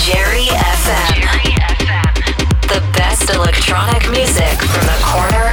Jerry FM. The best electronic music from the corner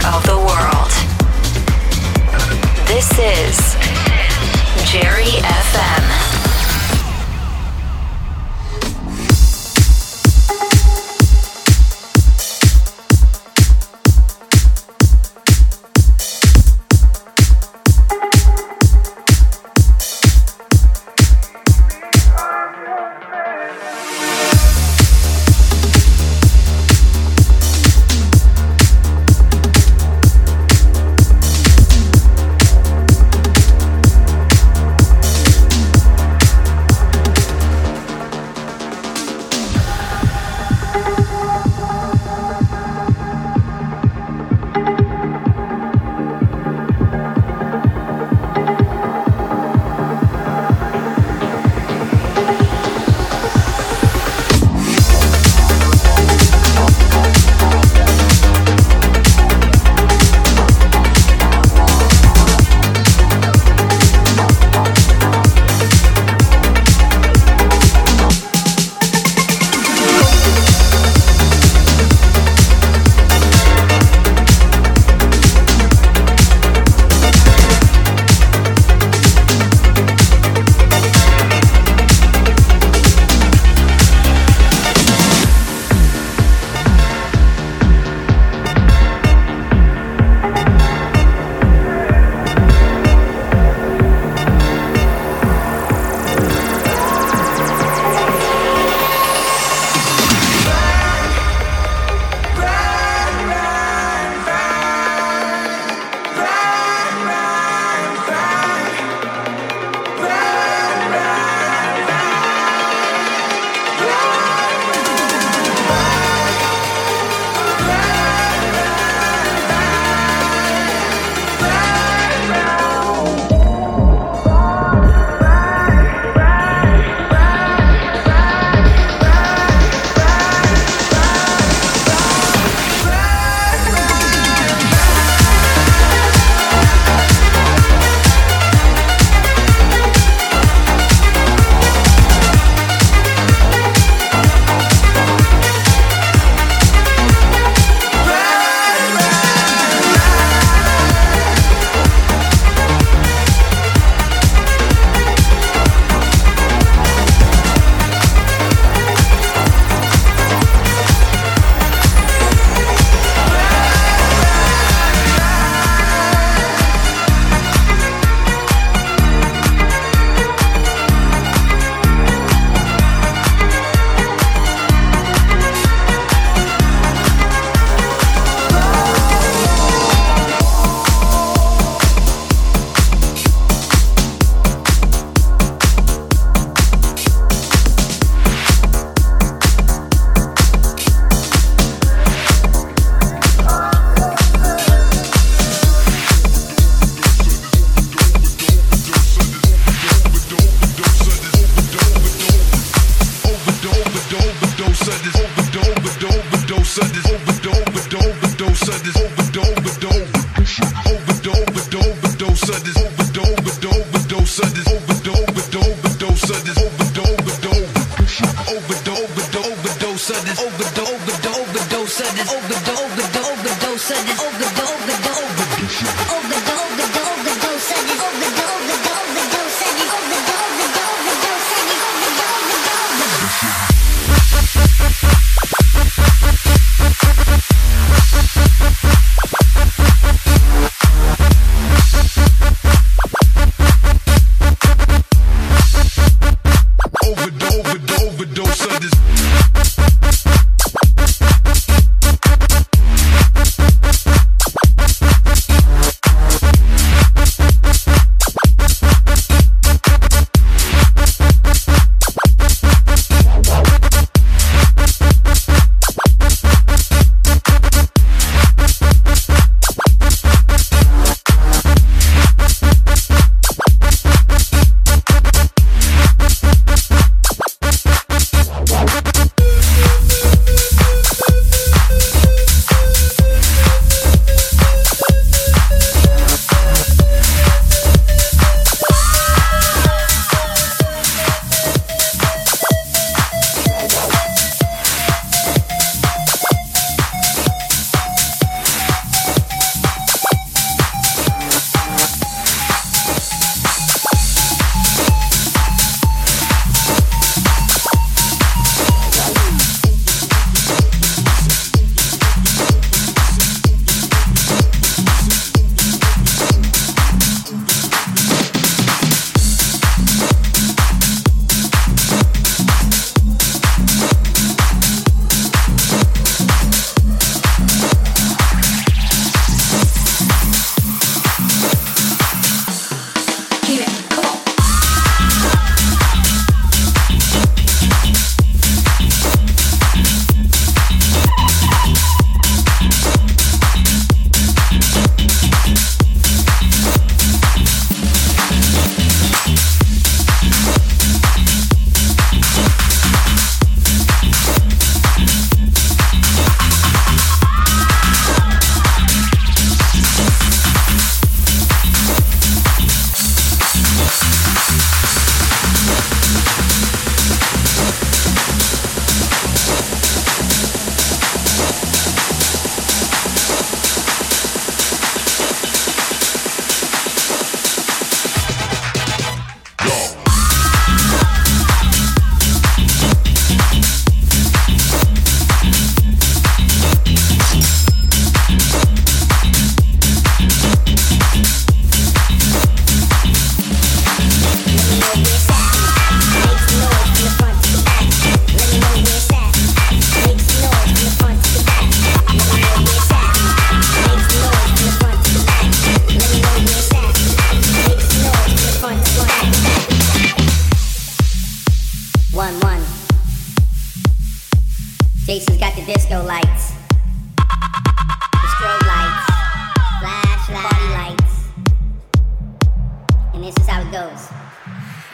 is how it goes.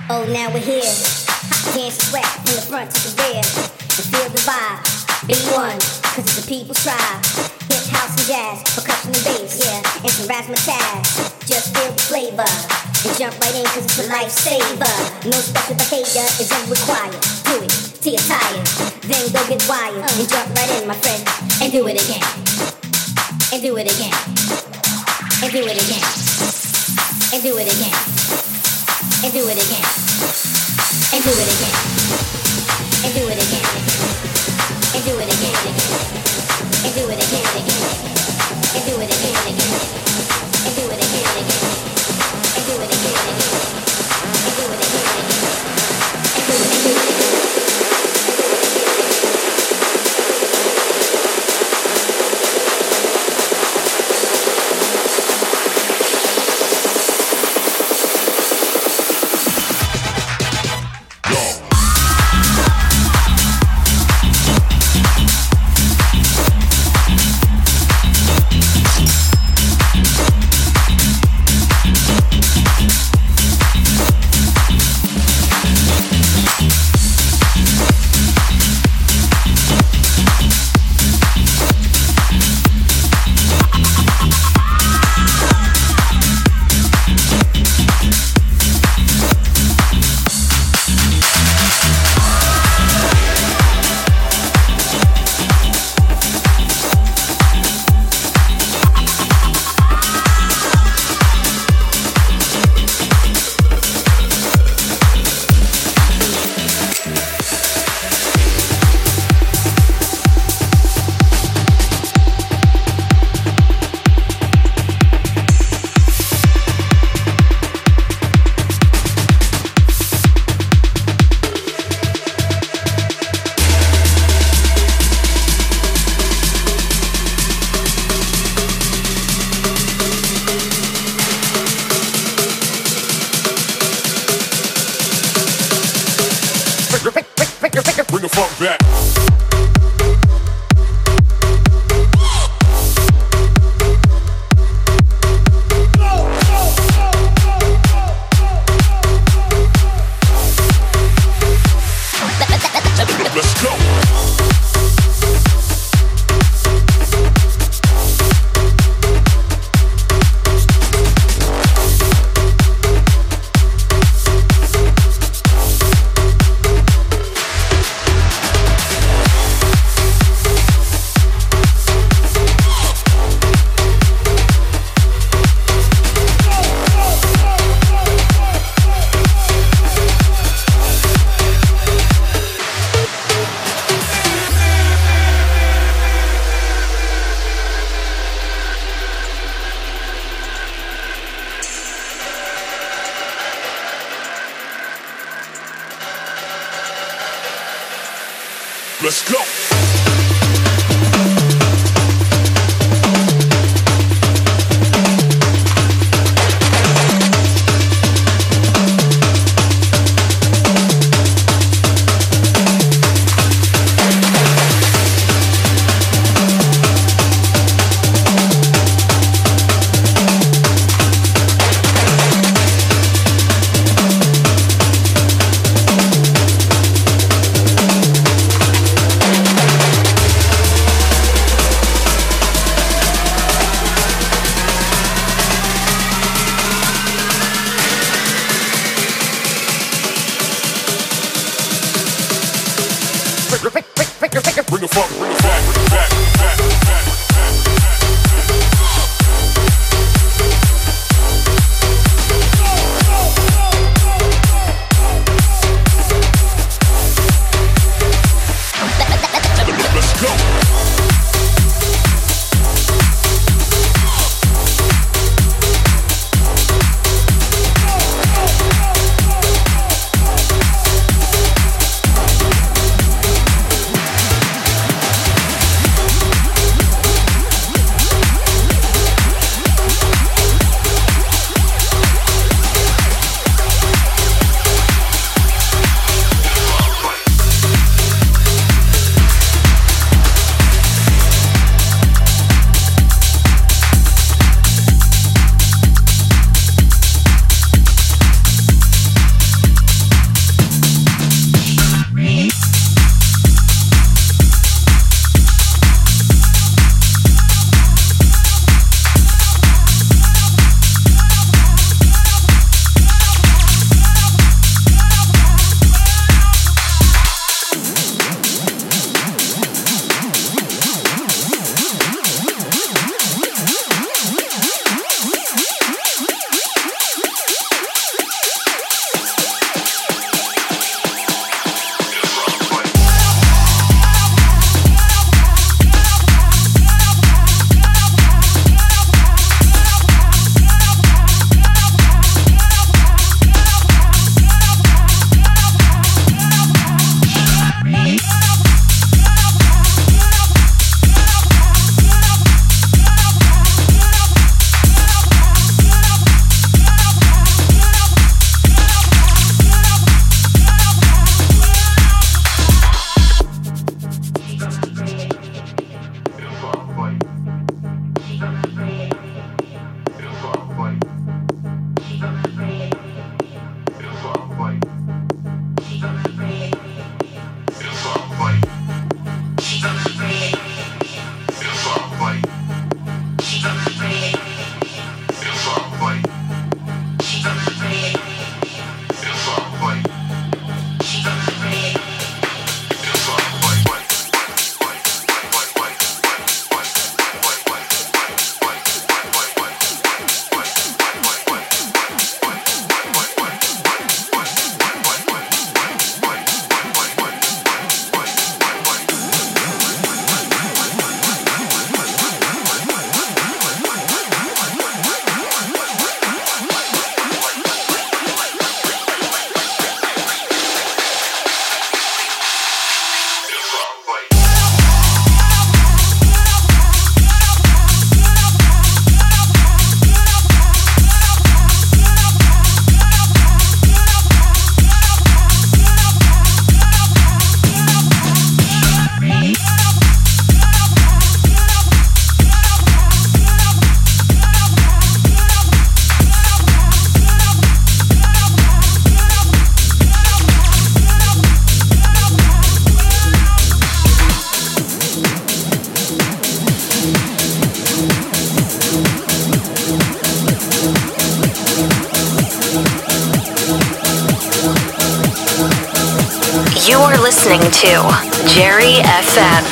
Oh, now we're here. Dance and sweat from the front to the rear. And feel the vibe. Be one, cause it's a people's tribe. Hip house and jazz, percussion and bass, yeah. And some razzmatazz. Just feel the flavor. And jump right in cause it's a lifesaver. No special behavior is required. Do it till you're tired. Then go get wired. And jump right in, my friend. And do it again. And do it again. And do it again. And do it again and do it again, and do it again, and do it again, and do it again, and do it again, and do it again, and do it again, and do it again. Jerry FM.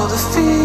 All the fear.